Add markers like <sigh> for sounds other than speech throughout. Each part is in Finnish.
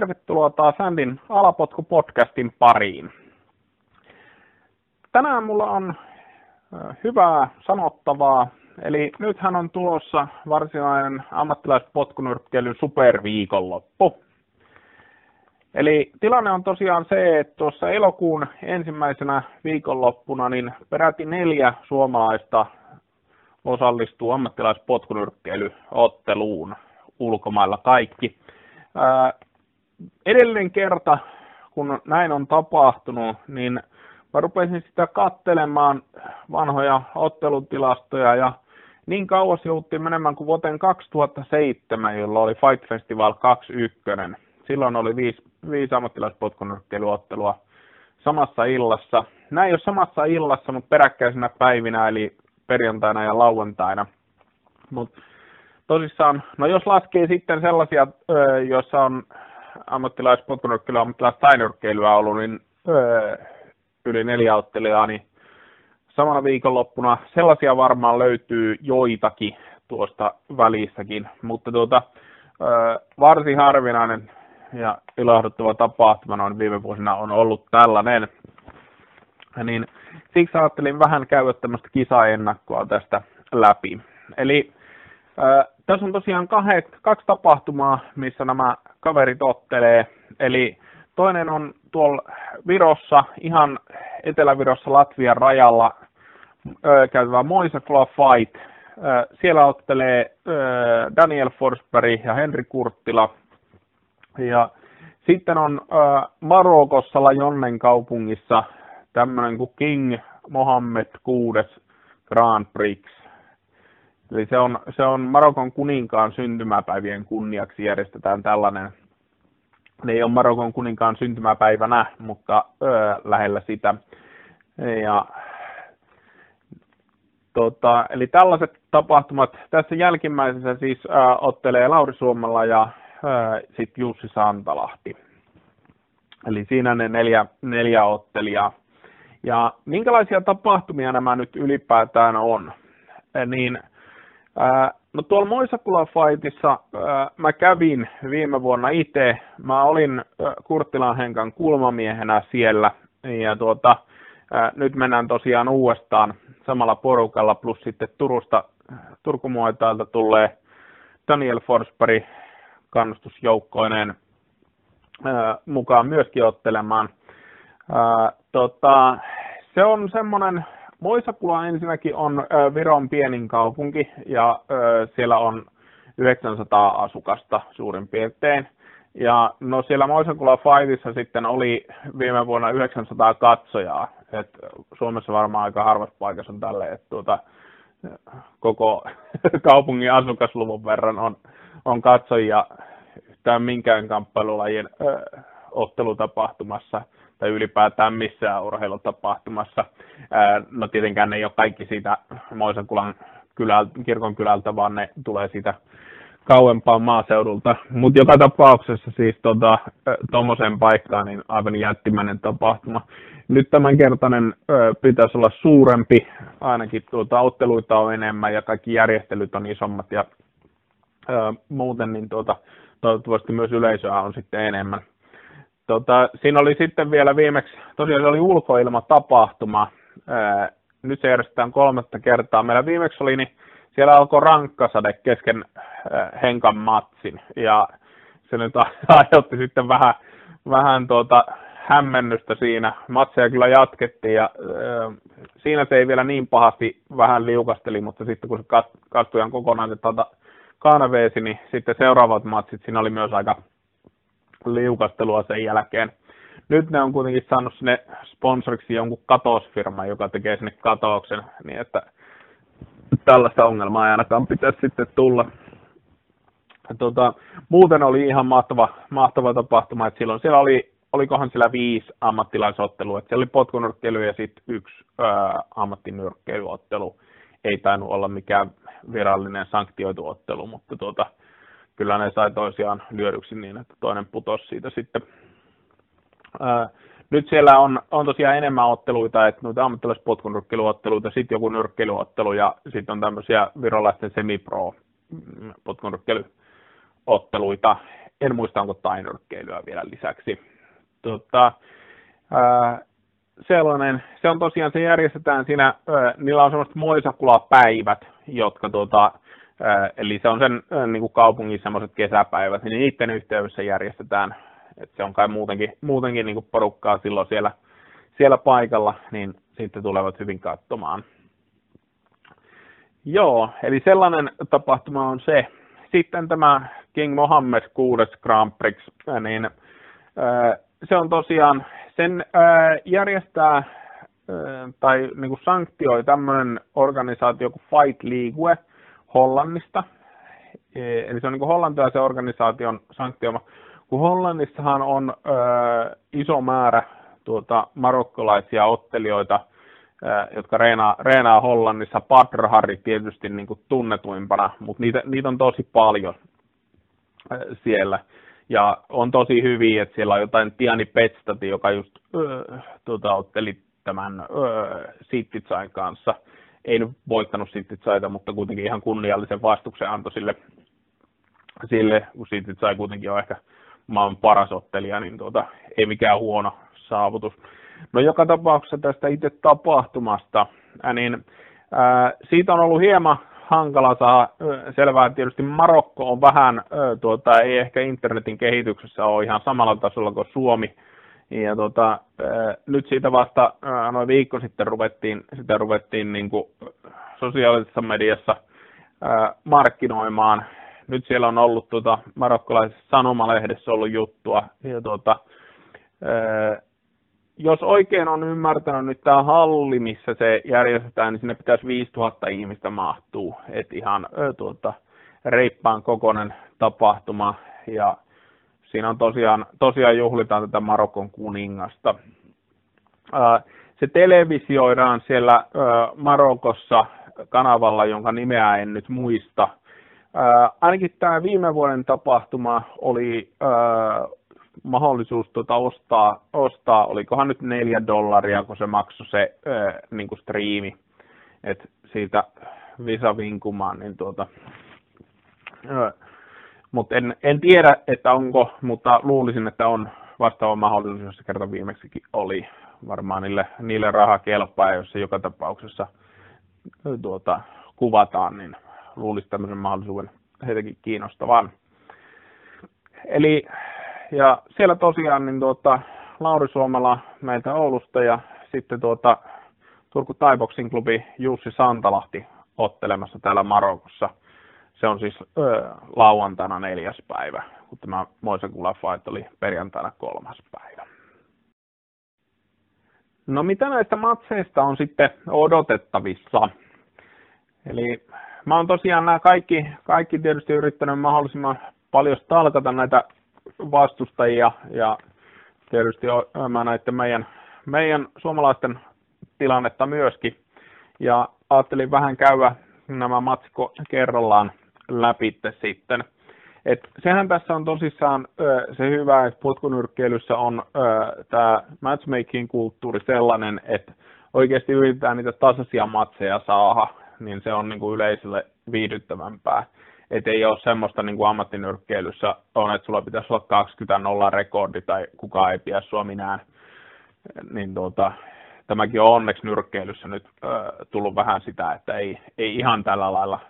tervetuloa taas Sandin Alapotku-podcastin pariin. Tänään mulla on hyvää sanottavaa, eli nythän on tulossa varsinainen ammattilaispotkunyrkkeilyn superviikonloppu. Eli tilanne on tosiaan se, että tuossa elokuun ensimmäisenä viikonloppuna niin peräti neljä suomalaista osallistuu ammattilaispotkunyrkkeilyotteluun ulkomailla kaikki. Edellinen kerta, kun näin on tapahtunut, niin mä rupesin sitä kattelemaan vanhoja ottelutilastoja ja niin kauas jouttiin menemään kuin vuoteen 2007, jolloin oli Fight Festival 21. Silloin oli viisi, viisi ammattilaispotkunyrkkeilyottelua samassa illassa. Näin ei ole samassa illassa, mutta peräkkäisenä päivinä, eli perjantaina ja lauantaina. Mutta tosissaan, no jos laskee sitten sellaisia, joissa on ammattilaispotkunyrkkeilyä, ammattilaistainyrkkeilyä ollut, niin yli neljä ottelijaa, niin samana viikonloppuna sellaisia varmaan löytyy joitakin tuosta välissäkin, mutta tuota, varsin harvinainen ja ilahduttava tapahtuma noin viime vuosina on ollut tällainen. Niin siksi ajattelin vähän käydä tämmöistä kisaennakkoa tästä läpi. Eli äh, tässä on tosiaan kahe, kaksi tapahtumaa, missä nämä kaverit ottelee. Eli toinen on tuolla Virossa, ihan Etelä-Virossa Latvian rajalla äh, käytävä Moisakula Fight. Äh, siellä ottelee äh, Daniel Forsberg ja Henri Kurttila. Ja sitten on äh, Marokossa Lajonnen kaupungissa tämmöinen kuin King Mohammed VI Grand Prix. Eli se on, se on Marokon kuninkaan syntymäpäivien kunniaksi järjestetään tällainen. Ne ei ole Marokon kuninkaan syntymäpäivänä, mutta öö, lähellä sitä. Ja, tota, eli tällaiset tapahtumat, tässä jälkimmäisessä siis öö, ottelee Lauri Suomella ja öö, sitten Jussi Santalahti. Eli siinä ne neljä, neljä ottelijaa. Ja minkälaisia tapahtumia nämä nyt ylipäätään on? Niin, no tuolla Moisakula Fightissa mä kävin viime vuonna itse. Mä olin Kurttilan Henkan kulmamiehenä siellä. Ja tuota, nyt mennään tosiaan uudestaan samalla porukalla, plus sitten Turusta, Turkumuotailta tulee Daniel Forsberg kannustusjoukkoineen mukaan myöskin ottelemaan – tota, se on semmoinen, Moisakula ensinnäkin on Viron pienin kaupunki ja siellä on 900 asukasta suurin piirtein. Ja no siellä Moisakula Fightissa sitten oli viime vuonna 900 katsojaa. Et Suomessa varmaan aika harvassa paikassa on tälle, että tuota, koko <laughs> kaupungin asukasluvun verran on, on katsojia yhtään minkään kamppailulajien ö, ottelutapahtumassa tai ylipäätään missään urheilutapahtumassa. No tietenkään ne ei ole kaikki siitä Moisankulan kylältä, kirkon kylältä, vaan ne tulee siitä kauempaa maaseudulta. Mutta joka tapauksessa siis tota, paikkaan niin aivan jättimäinen tapahtuma. Nyt tämänkertainen ö, pitäisi olla suurempi, ainakin tuota, otteluita on enemmän ja kaikki järjestelyt on isommat ja ö, muuten niin tuota, toivottavasti myös yleisöä on sitten enemmän. Tota, siinä oli sitten vielä viimeksi, tosiaan se oli ulkoilmatapahtuma, nyt se järjestetään kolmatta kertaa. Meillä viimeksi oli, niin siellä alkoi rankkasade kesken Henkan matsin, ja se nyt <laughs> aiheutti sitten vähän, vähän tuota, hämmennystä siinä. Matseja kyllä jatkettiin, ja ää, siinä se ei vielä niin pahasti vähän liukasteli, mutta sitten kun se kastui kokonaan tuota, kaanaveesi, niin sitten seuraavat matsit, siinä oli myös aika liukastelua sen jälkeen. Nyt ne on kuitenkin saanut sinne sponsoriksi jonkun katosfirman, joka tekee sinne katouksen, niin että tällaista ongelmaa ei ainakaan pitäisi sitten tulla. Tota, muuten oli ihan mahtava, mahtava tapahtuma, että silloin siellä oli, olikohan siellä viisi ammattilaisottelua, että siellä oli potkunyrkkeily ja sitten yksi ää, ammattinyrkkeilyottelu. Ei tainnut olla mikään virallinen sanktioitu ottelu, mutta tuota, kyllä ne sai toisiaan lyödyksi niin, että toinen putosi siitä sitten. Ää, nyt siellä on, on tosiaan enemmän otteluita, että noita ammattilaispotkunyrkkeilyotteluita, sitten joku nyrkkeilyottelu ja sitten on tämmöisiä virolaisten semipro mm, potkunyrkkeilyotteluita. en muista onko tainyrkkeilyä vielä lisäksi. Tota, ää, sellainen, se on tosiaan, se järjestetään siinä, ää, niillä on semmoiset moisakulapäivät, jotka ää, eli se on sen niin kuin kaupungin semmoiset kesäpäivät, niin niiden yhteydessä järjestetään, että se on kai muutenkin, muutenkin niin kuin porukkaa silloin siellä, siellä paikalla, niin sitten tulevat hyvin katsomaan. Joo, eli sellainen tapahtuma on se. Sitten tämä King Mohammed 6 Grand Prix, niin se on tosiaan, sen järjestää tai niin kuin sanktioi tämmöinen organisaatio kuin Fight League Hollannista. E, eli se on niin hollantilaisen organisaation sanktioima. Kun Hollannissahan on iso määrä tuota, marokkolaisia ottelijoita, jotka reenaa, reenaa Hollannissa. Padrahari tietysti niin kuin tunnetuimpana, mutta niitä, niitä on tosi paljon siellä. Ja on tosi hyviä, että siellä on jotain Tiani Petstati, joka just äh, tuota, otteli tämän äh, Sittitsain kanssa. Ei nyt voittanut Sittitsaita, mutta kuitenkin ihan kunniallisen vastuksen antoi sille, sille kun Sittitsai kuitenkin on ehkä maan paras ottelija, niin tuota, ei mikään huono saavutus. No joka tapauksessa tästä itse tapahtumasta, niin ää, siitä on ollut hieman hankala saa selvää. että Tietysti Marokko on vähän, tuota, ei ehkä internetin kehityksessä ole ihan samalla tasolla kuin Suomi. Ja tuota, nyt siitä vasta noin viikko sitten ruvettiin, sitä ruvettiin niin kuin sosiaalisessa mediassa markkinoimaan. Nyt siellä on ollut tuota, marokkolaisessa sanomalehdessä ollut juttua. Ja tuota, jos oikein on ymmärtänyt nyt tämä halli, missä se järjestetään, niin sinne pitäisi 5000 ihmistä mahtuu. Et ihan tuota, reippaan kokonen tapahtuma ja siinä on tosiaan, tosiaan juhlitaan tätä Marokon kuningasta. Se televisioidaan siellä Marokossa kanavalla, jonka nimeä en nyt muista. Ainakin tämä viime vuoden tapahtuma oli mahdollisuus tuota ostaa, ostaa, olikohan nyt neljä dollaria, kun se maksoi se niin kuin striimi, että siitä Visa vinkumaan, niin tuota, mutta en, en, tiedä, että onko, mutta luulisin, että on vastaava mahdollisuus, jos se kerta viimeksikin oli. Varmaan niille, niille raha kelpaa, jos se joka tapauksessa tuota, kuvataan, niin luulisin tämmöisen mahdollisuuden heitäkin kiinnostavan. Eli ja siellä tosiaan niin tuota, Lauri Suomala meiltä Oulusta ja sitten tuota, Turku Taiboksin klubi Jussi Santalahti ottelemassa täällä Marokossa. Se on siis ö, lauantaina neljäs päivä, kun tämä Moisekula Fight oli perjantaina kolmas päivä. No mitä näistä matseista on sitten odotettavissa? Eli mä oon tosiaan nämä kaikki, kaikki tietysti yrittänyt mahdollisimman paljon stalkata näitä vastustajia ja tietysti mä näiden meidän, meidän suomalaisten tilannetta myöskin. Ja ajattelin vähän käydä nämä matsko kerrallaan läpi sitten. Et sehän tässä on tosissaan se hyvä, että potkunyrkkeilyssä on tämä matchmaking-kulttuuri sellainen, että oikeasti yritetään niitä tasaisia matseja saada, niin se on niin kuin yleisölle viihdyttävämpää et ei ole semmoista niin kuin ammattinyrkkeilyssä on, että sulla pitäisi olla 20 nolla rekordi tai kukaan ei pidä sua minään. Niin tuota, tämäkin on onneksi nyrkkeilyssä nyt äh, tullut vähän sitä, että ei, ei ihan tällä lailla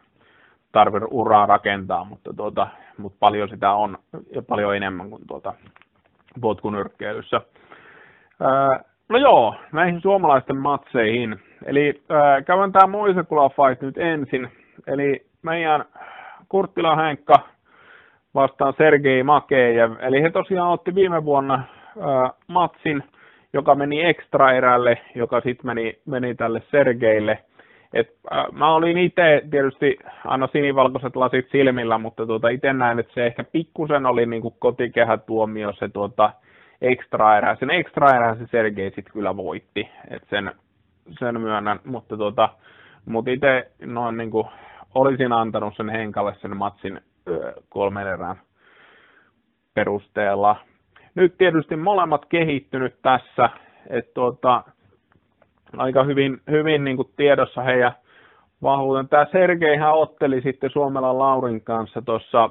tarvitse uraa rakentaa, mutta, tuota, mutta paljon sitä on ja paljon enemmän kuin tuota potkunyrkkeilyssä. No joo, näihin suomalaisten matseihin. Eli käydään tämä Moisekula Fight nyt ensin. Eli meidän Kurttila Henkka vastaan Sergei Makejev. Eli he tosiaan otti viime vuonna matsin, joka meni ekstra erälle, joka sitten meni, meni tälle Sergeille. Et, äh, mä olin itse tietysti aina sinivalkoiset lasit silmillä, mutta tuota, itse näin, että se ehkä pikkusen oli niin kuin kotikehätuomio se tuota, ekstra erä. Sen ekstra erän se Sergei sitten kyllä voitti, et sen, sen myönnän, mutta tuota, mutta itse noin niin kuin olisin antanut sen Henkalle sen matsin kolmen erään perusteella. Nyt tietysti molemmat kehittynyt tässä, että tuota, aika hyvin, hyvin niin kuin tiedossa heidän vahvuuden. Tämä Sergeihän otteli sitten Suomella Laurin kanssa tuossa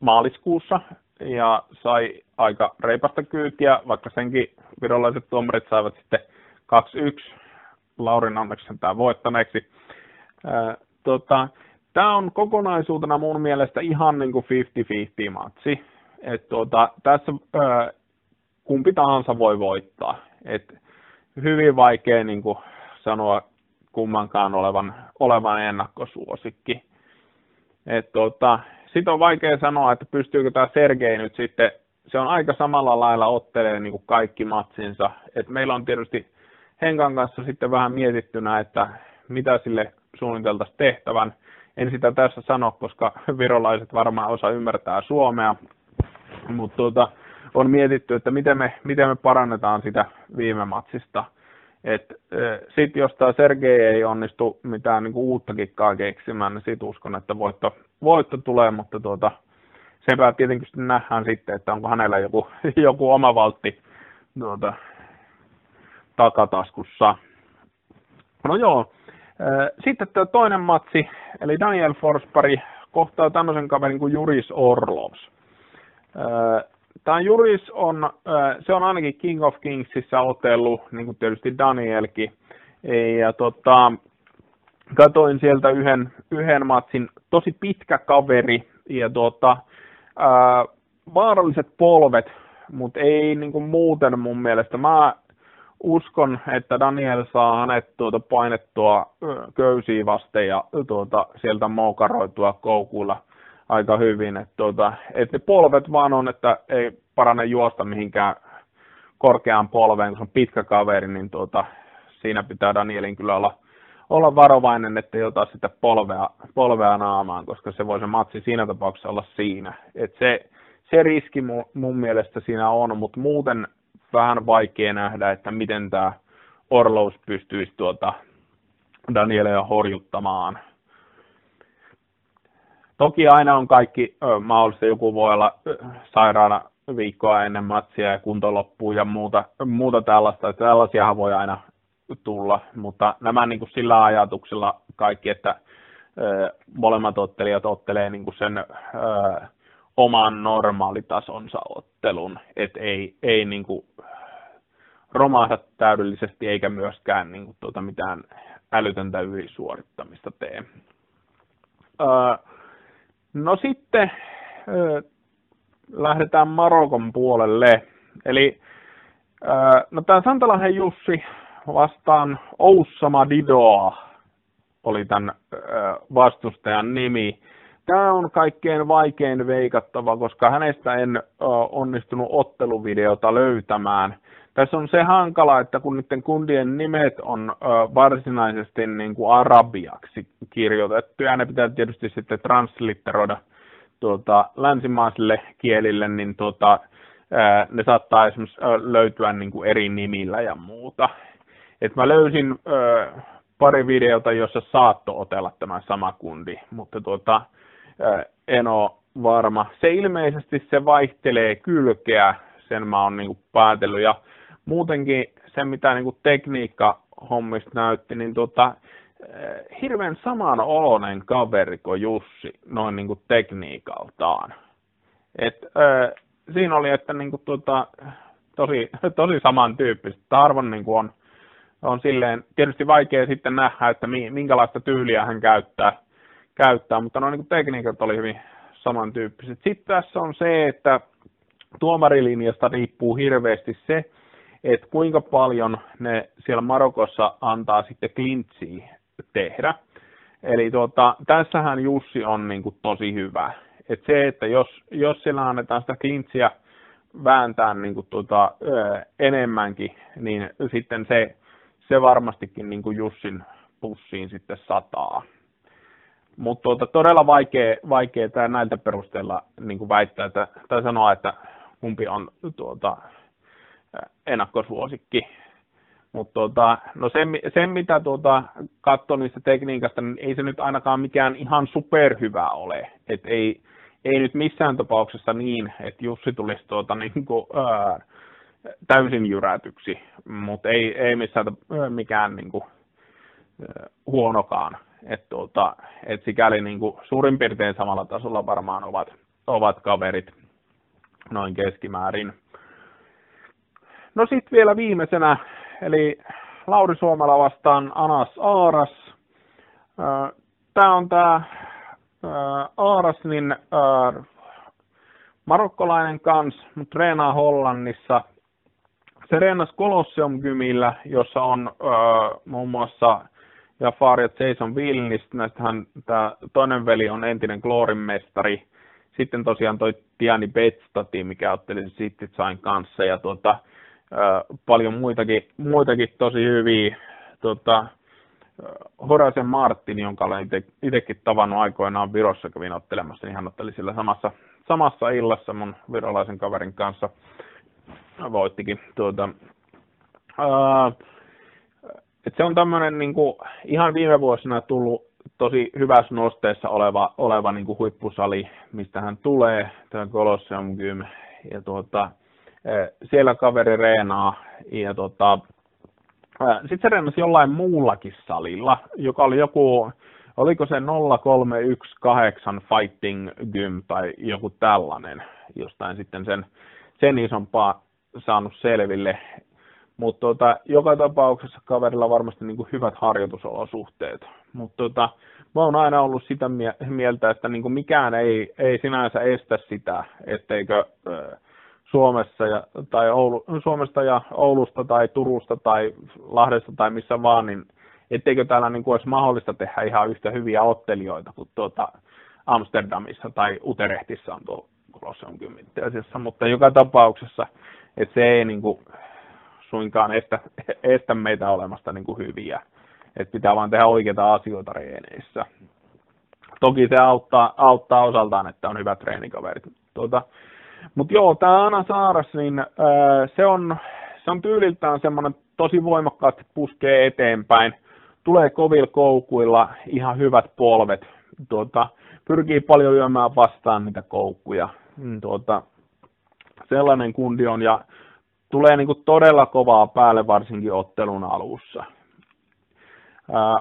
maaliskuussa ja sai aika reipasta kyytiä, vaikka senkin virolaiset tuomarit saivat sitten 2-1 Laurin onneksi tämä voittaneeksi. Ää, tota, tämä on kokonaisuutena mun mielestä ihan niin kuin 50-50 matsi. Et tuota, tässä ää, kumpi tahansa voi voittaa. Et hyvin vaikea niin kuin sanoa kummankaan olevan, olevan ennakkosuosikki. Et tuota, sitten on vaikea sanoa, että pystyykö tämä Sergei nyt sitten, se on aika samalla lailla ottelee niin kuin kaikki matsinsa. Et meillä on tietysti Henkan kanssa sitten vähän mietittynä, että mitä sille suunniteltaisiin tehtävän. En sitä tässä sano, koska virolaiset varmaan osa ymmärtää suomea, mutta tuota, on mietitty, että miten me, miten me parannetaan sitä viime matsista. Sitten jos tämä Sergei ei onnistu mitään niin uutta kikkaa keksimään, niin sitten uskon, että voitto, voitto tulee, mutta tuota, sepä tietenkin sitten nähdään sitten, että onko hänellä joku, <laughs> joku oma valtti tuota, takataskussa. No joo, sitten tämä toinen matsi, eli Daniel Forspari kohtaa tämmöisen kaverin kuin Juris Orlovs. Tämä Juris on, se on ainakin King of Kingsissä otellut, niin kuin tietysti Danielkin. Ja tota, katoin sieltä yhden, yhden matsin, tosi pitkä kaveri ja tota, ää, vaaralliset polvet, mutta ei niin kuin muuten mun mielestä. Mä uskon, että Daniel saa hänet tuota painettua köysiä vasten ja tuota, sieltä moukaroitua koukuilla aika hyvin. Että tuota, et ne polvet vaan on, että ei parane juosta mihinkään korkeaan polveen, kun se on pitkä kaveri, niin tuota, siinä pitää Danielin kyllä olla, olla varovainen, että ei ota sitä polvea, polvea naamaan, koska se voi se matsi siinä tapauksessa olla siinä. Et se, se riski mun, mielestä siinä on, mutta muuten vähän vaikea nähdä, että miten tämä Orlous pystyisi tuota Danielia horjuttamaan. Toki aina on kaikki ö, mahdollista, joku voi olla ö, sairaana viikkoa ennen matsia ja kunto loppuu ja muuta, muuta tällaista, tällaisiahan voi aina tulla, mutta nämä niin kuin sillä ajatuksella kaikki, että ö, molemmat ottelijat ottelee niin kuin sen ö, oman normaalitasonsa ottelun, että ei, ei niin kuin romahda täydellisesti eikä myöskään niin kuin, tuota, mitään älytöntä ylisuorittamista tee. Öö, no sitten öö, lähdetään Marokon puolelle. Eli öö, no tämä Santalahen Jussi vastaan Oussama Didoa oli tämän öö, vastustajan nimi. Tämä on kaikkein vaikein veikattava, koska hänestä en öö, onnistunut otteluvideota löytämään – tässä on se hankala, että kun niiden kundien nimet on varsinaisesti niin kuin arabiaksi kirjoitettu, ja ne pitää tietysti sitten translitteroida tuota, länsimaisille kielille, niin tuota, ne saattaa esimerkiksi löytyä niin kuin eri nimillä ja muuta. Et mä löysin pari videota, jossa saatto otella tämä sama kundi, mutta tuota, en ole varma. Se ilmeisesti se vaihtelee kylkeä, sen mä oon niin päätellyt, ja muutenkin se, mitä niin tekniikka hommista näytti, niin tota, eh, hirveän saman oloinen kaveri kuin Jussi noin niin kuin tekniikaltaan. Et, äh, siinä oli, että niin kuin, tota, tosi, tosi samantyyppistä. Harvoin niin kuin on, on silleen, tietysti vaikea sitten nähdä, että minkälaista tyyliä hän käyttää, käyttää mutta noin niin tekniikat oli hyvin samantyyppiset. Sitten tässä on se, että tuomarilinjasta riippuu hirveästi se, että kuinka paljon ne siellä Marokossa antaa sitten klintsiä tehdä. Eli tuota, tässähän Jussi on niin kuin tosi hyvä. Et se, että jos, jos siellä annetaan sitä klintsiä vääntää niin kuin tuota, ö, enemmänkin, niin sitten se, se varmastikin niin kuin Jussin pussiin sitten sataa. Mutta tuota, todella vaikea, vaikea tämä näiltä perusteella niin kuin väittää että, tai sanoa, että kumpi on tuota, ennakkosuosikki. Mutta tuota, no sen, sen, mitä tuota, katson niistä tekniikasta, niin ei se nyt ainakaan mikään ihan superhyvä ole. Et ei, ei nyt missään tapauksessa niin, että Jussi tulisi tuota, niin kuin, ää, täysin jyrätyksi, mutta ei, ei missään mikään niin kuin, huonokaan. Et, tuota, et sikäli niin kuin, suurin piirtein samalla tasolla varmaan ovat, ovat kaverit noin keskimäärin. No sitten vielä viimeisenä, eli Lauri Suomala vastaan Anas Aaras. Tämä on tämä Aaras, niin marokkolainen kans, mutta treenaa Hollannissa. Se reenasi Colosseum Gymillä, jossa on muun muassa ja Fariat Jason Vilnist, näistähän tämä toinen veli on entinen Glorin mestari. Sitten tosiaan toi Tiani Betstati, mikä otteli Sittitsain kanssa ja tuota, paljon muitakin, muitakin tosi hyviä. Tota, Horaisen Martin, jonka olen itsekin tavannut aikoinaan Virossa, kävin ottelemassa, niin hän otteli sillä samassa, samassa illassa mun virolaisen kaverin kanssa. Voittikin. Tuota, ää, et se on tämmöinen niin kuin, ihan viime vuosina tullut tosi hyvässä nosteessa oleva, oleva niin kuin huippusali, mistä hän tulee, tämä Colosseum Gym. Ja tuota, siellä kaveri reenaa ja tota, sitten se reenasi jollain muullakin salilla, joka oli joku, oliko se 0318 Fighting Gym tai joku tällainen, jostain sitten sen, sen isompaa saanut selville. Mutta tota, joka tapauksessa kaverilla varmasti niin kuin hyvät harjoitusolosuhteet. Mutta tota, mä oon aina ollut sitä mieltä, että niin kuin mikään ei, ei sinänsä estä sitä, etteikö Suomessa ja, tai Oulu, Suomesta ja Oulusta tai Turusta tai Lahdesta tai missä vaan, niin etteikö täällä niin kuin olisi mahdollista tehdä ihan yhtä hyviä ottelijoita kuin tuota Amsterdamissa tai Uterehtissä on tuo Colosseum asiassa, mutta joka tapauksessa, että se ei niin kuin suinkaan estä, estä meitä olemasta niin kuin hyviä. Että pitää vaan tehdä oikeita asioita reeneissä. Toki se auttaa, auttaa osaltaan, että on hyvät treenikaverit. Tuota, Mutta joo, tämä Ana Saaras, niin ää, se, on, se on tyyliltään semmoinen tosi voimakkaasti puskee eteenpäin. Tulee kovilla koukuilla ihan hyvät polvet. Tuota, pyrkii paljon lyömään vastaan niitä koukkuja. Mm, tuota, sellainen kundi on ja tulee niin kuin todella kovaa päälle varsinkin ottelun alussa.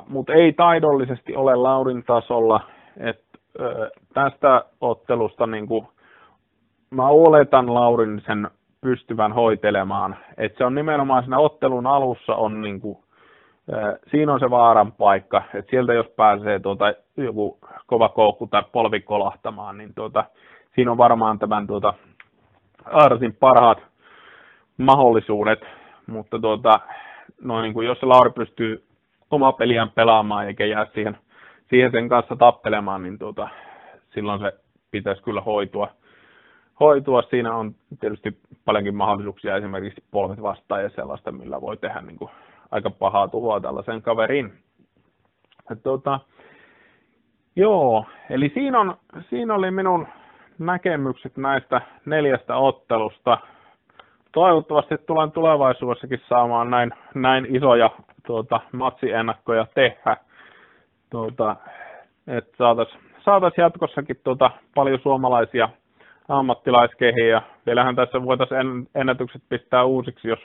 Mutta ei taidollisesti ole Laurin tasolla, että tästä ottelusta niin kuin, mä oletan Laurin sen pystyvän hoitelemaan. Et se on nimenomaan siinä ottelun alussa on niin kuin, siinä on se vaaran paikka, että sieltä jos pääsee tuota, joku kova koukku tai polvi kolahtamaan, niin tuota, siinä on varmaan tämän tuota, Arsin parhaat mahdollisuudet, mutta tuota, no niin kuin jos Lauri pystyy oma peliään pelaamaan eikä jää siihen, siihen sen kanssa tappelemaan, niin tuota, silloin se pitäisi kyllä hoitua. Hoitua. Siinä on tietysti paljonkin mahdollisuuksia esimerkiksi polvet vastaan ja sellaista, millä voi tehdä niin kuin aika pahaa tuhoa tällaisen kaverin. Tuota, joo, eli siinä, on, siinä oli minun näkemykset näistä neljästä ottelusta toivottavasti tulen tulevaisuudessakin saamaan näin, näin isoja tuota, matsiennakkoja tehdä, tuota, että saataisiin saatais jatkossakin tuota, paljon suomalaisia ammattilaiskehiä. Vielähän tässä voitaisiin en, ennätykset pistää uusiksi, jos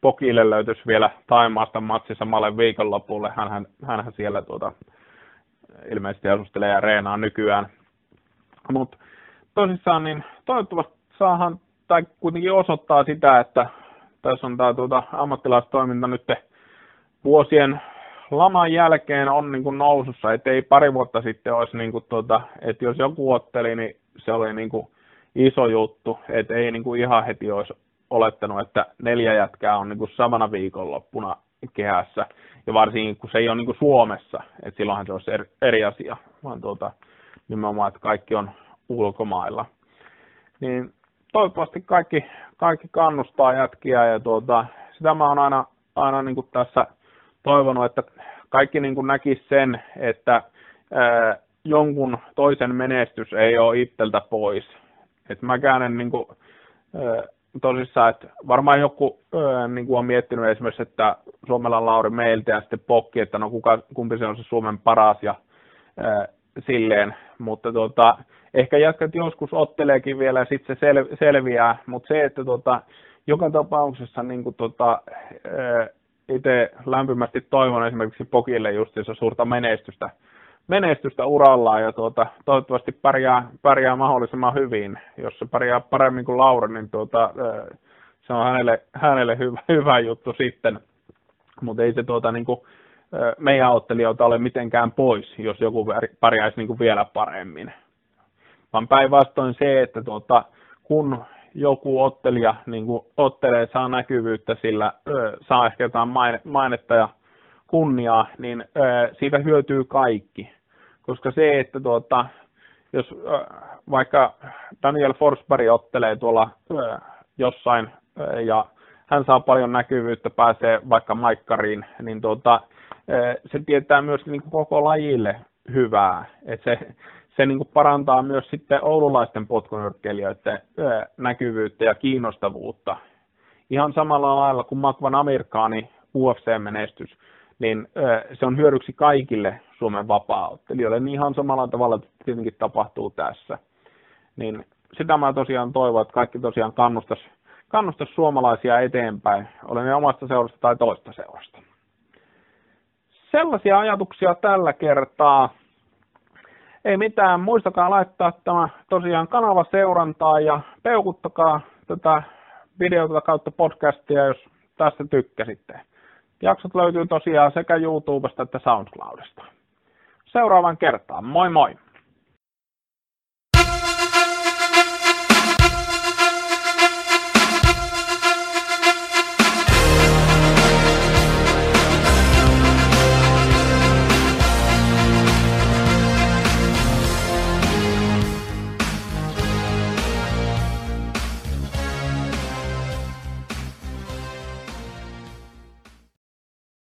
Pokille löytyisi vielä Taimaasta matsi samalle viikonlopulle. Hänhän, hänhän siellä tuota, ilmeisesti asustelee ja reenaa nykyään. Mutta tosissaan niin toivottavasti saahan tai kuitenkin osoittaa sitä, että tässä on tämä tuota, ammattilaistoiminta nyt vuosien laman jälkeen on niin kuin nousussa, että ei pari vuotta sitten olisi, niin kuin tuota, että jos joku otteli, niin se oli niin kuin iso juttu, että ei niin kuin ihan heti olisi olettanut, että neljä jätkää on niin kuin samana viikonloppuna kehässä, ja varsinkin kun se ei ole niin kuin Suomessa, että silloinhan se olisi eri asia, vaan tuota, nimenomaan, että kaikki on ulkomailla. Niin toivottavasti kaikki, kaikki kannustaa jätkiä ja tuota, sitä mä oon aina, aina niin kuin tässä toivonut, että kaikki niin kuin näkisi sen, että ää, jonkun toisen menestys ei ole itseltä pois. Et mäkään en niin kuin, tosissaan, että varmaan joku niin kuin on miettinyt esimerkiksi, että Suomella on Lauri meiltä ja sitten Pokki, että no kuka, kumpi se on se Suomen paras ja silleen, mutta tuota, ehkä jatkat joskus otteleekin vielä ja sitten se sel, selviää, mutta se, että tuota, joka tapauksessa niin kuin tuota, itse lämpimästi toivon esimerkiksi Pokille justiinsa suurta menestystä menestystä urallaan ja tuota, toivottavasti pärjää, pärjää mahdollisimman hyvin. Jos se pärjää paremmin kuin Laura, niin tuota, se on hänelle, hänelle hyvä, <laughs> hyvä juttu sitten. Mutta ei se tuota, niin kuin, meidän ottelijoita ole mitenkään pois, jos joku pärjäisi niin kuin vielä paremmin. Vaan päinvastoin se, että tuota, kun joku ottelija niin kuin ottelee, saa näkyvyyttä, sillä ö, saa ehkä jotain mainetta ja kunniaa, niin siitä hyötyy kaikki. Koska se, että tuota, jos vaikka Daniel Forsberg ottelee tuolla jossain ja hän saa paljon näkyvyyttä, pääsee vaikka maikkariin, niin tuota, se tietää myös niin kuin koko lajille hyvää. Et se, se niin kuin parantaa myös sitten oululaisten potkunyrkkeilijöiden näkyvyyttä ja kiinnostavuutta. Ihan samalla lailla kuin Makvan Amerikaani UFC-menestys, niin se on hyödyksi kaikille Suomen vapaa-ottelijoille. Niin ihan samalla tavalla tietenkin tapahtuu tässä. Niin sitä mä tosiaan toivon, että kaikki tosiaan kannustas, kannustas suomalaisia eteenpäin, olen ne omasta seurasta tai toista seurasta. Sellaisia ajatuksia tällä kertaa. Ei mitään, muistakaa laittaa tämä tosiaan kanava seurantaa ja peukuttakaa tätä videota kautta podcastia, jos tästä tykkäsitte. Jaksot löytyy tosiaan sekä YouTubesta että SoundCloudista. Seuraavan kertaan, moi moi!